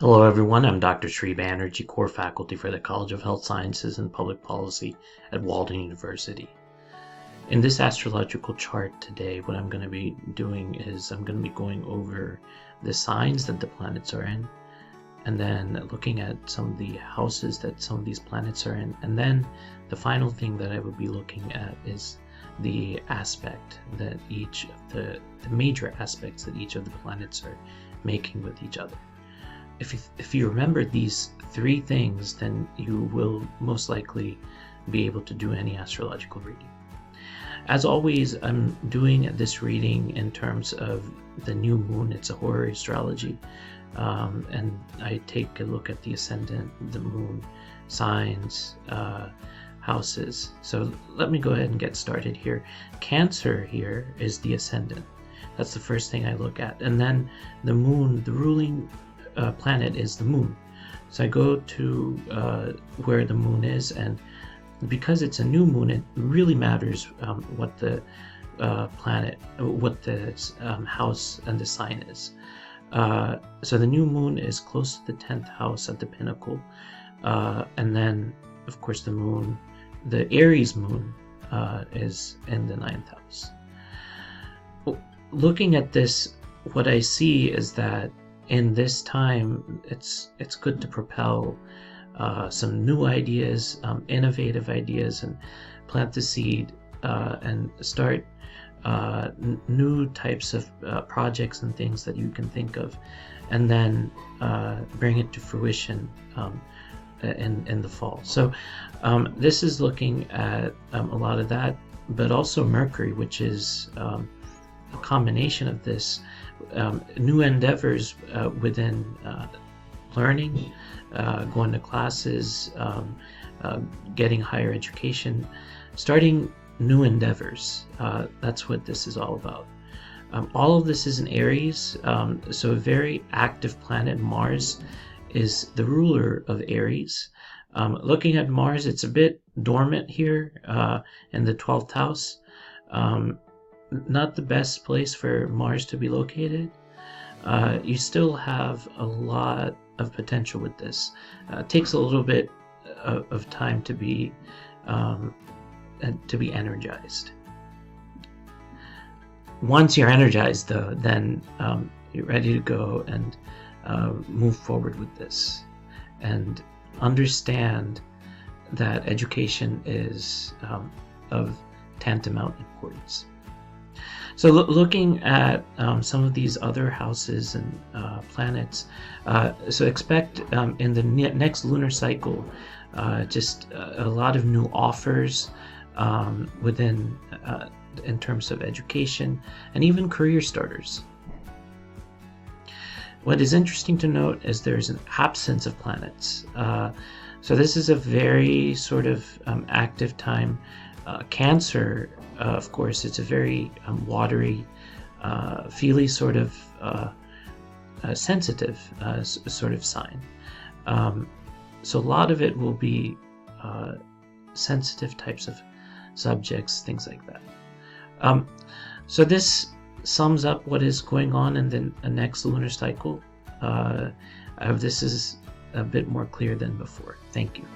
Hello everyone, I'm Dr. Sri Banerjee, core faculty for the College of Health Sciences and Public Policy at Walden University. In this astrological chart today, what I'm going to be doing is I'm going to be going over the signs that the planets are in, and then looking at some of the houses that some of these planets are in, and then the final thing that I will be looking at is the aspect that each of the, the major aspects that each of the planets are making with each other if you, if you remember these three things, then you will most likely be able to do any astrological reading. As always, I'm doing this reading in terms of the new moon. It's a horary astrology. Um, and I take a look at the ascendant, the moon, signs, uh, houses. So let me go ahead and get started here. Cancer here is the ascendant. That's the first thing I look at. And then the moon, the ruling uh, planet is the moon. So I go to uh, where the moon is, and because it's a new moon, it really matters um, what the uh, planet, what the um, house and the sign is. Uh, so the new moon is close to the 10th house at the pinnacle. Uh, and then, of course, the moon, the Aries moon, uh, is in the ninth house. Looking at this, what I see is that in this time, it's it's good to propel uh, some new ideas, um, innovative ideas, and plant the seed uh, and start uh, n- new types of uh, projects and things that you can think of, and then uh, bring it to fruition um, in in the fall. So um, this is looking at um, a lot of that, but also Mercury, which is um, a combination of this um, new endeavors uh, within uh, learning, uh, going to classes, um, uh, getting higher education, starting new endeavors. Uh, that's what this is all about. Um, all of this is in Aries, um, so a very active planet, Mars, is the ruler of Aries. Um, looking at Mars, it's a bit dormant here uh, in the 12th house. Um, not the best place for Mars to be located. Uh, you still have a lot of potential with this. Uh, it takes a little bit of, of time to be um, to be energized. Once you're energized, though, then um, you're ready to go and uh, move forward with this, and understand that education is um, of tantamount importance. So, lo- looking at um, some of these other houses and uh, planets, uh, so expect um, in the ne- next lunar cycle uh, just a, a, lot of new offers um, within, uh, in terms of education and even career starters. What is interesting to note is there's an absence of planets. Uh, so, this is a very sort of um, active time. Uh, cancer of course, it's a very um, watery, uh, feely sort of uh, uh sensitive uh, s- sort of sign. Um, so a lot of it will be uh, sensitive types of subjects, things like that. Um, so this sums up what is going on in the next lunar cycle. I hope this is a bit more clear than before. Thank you.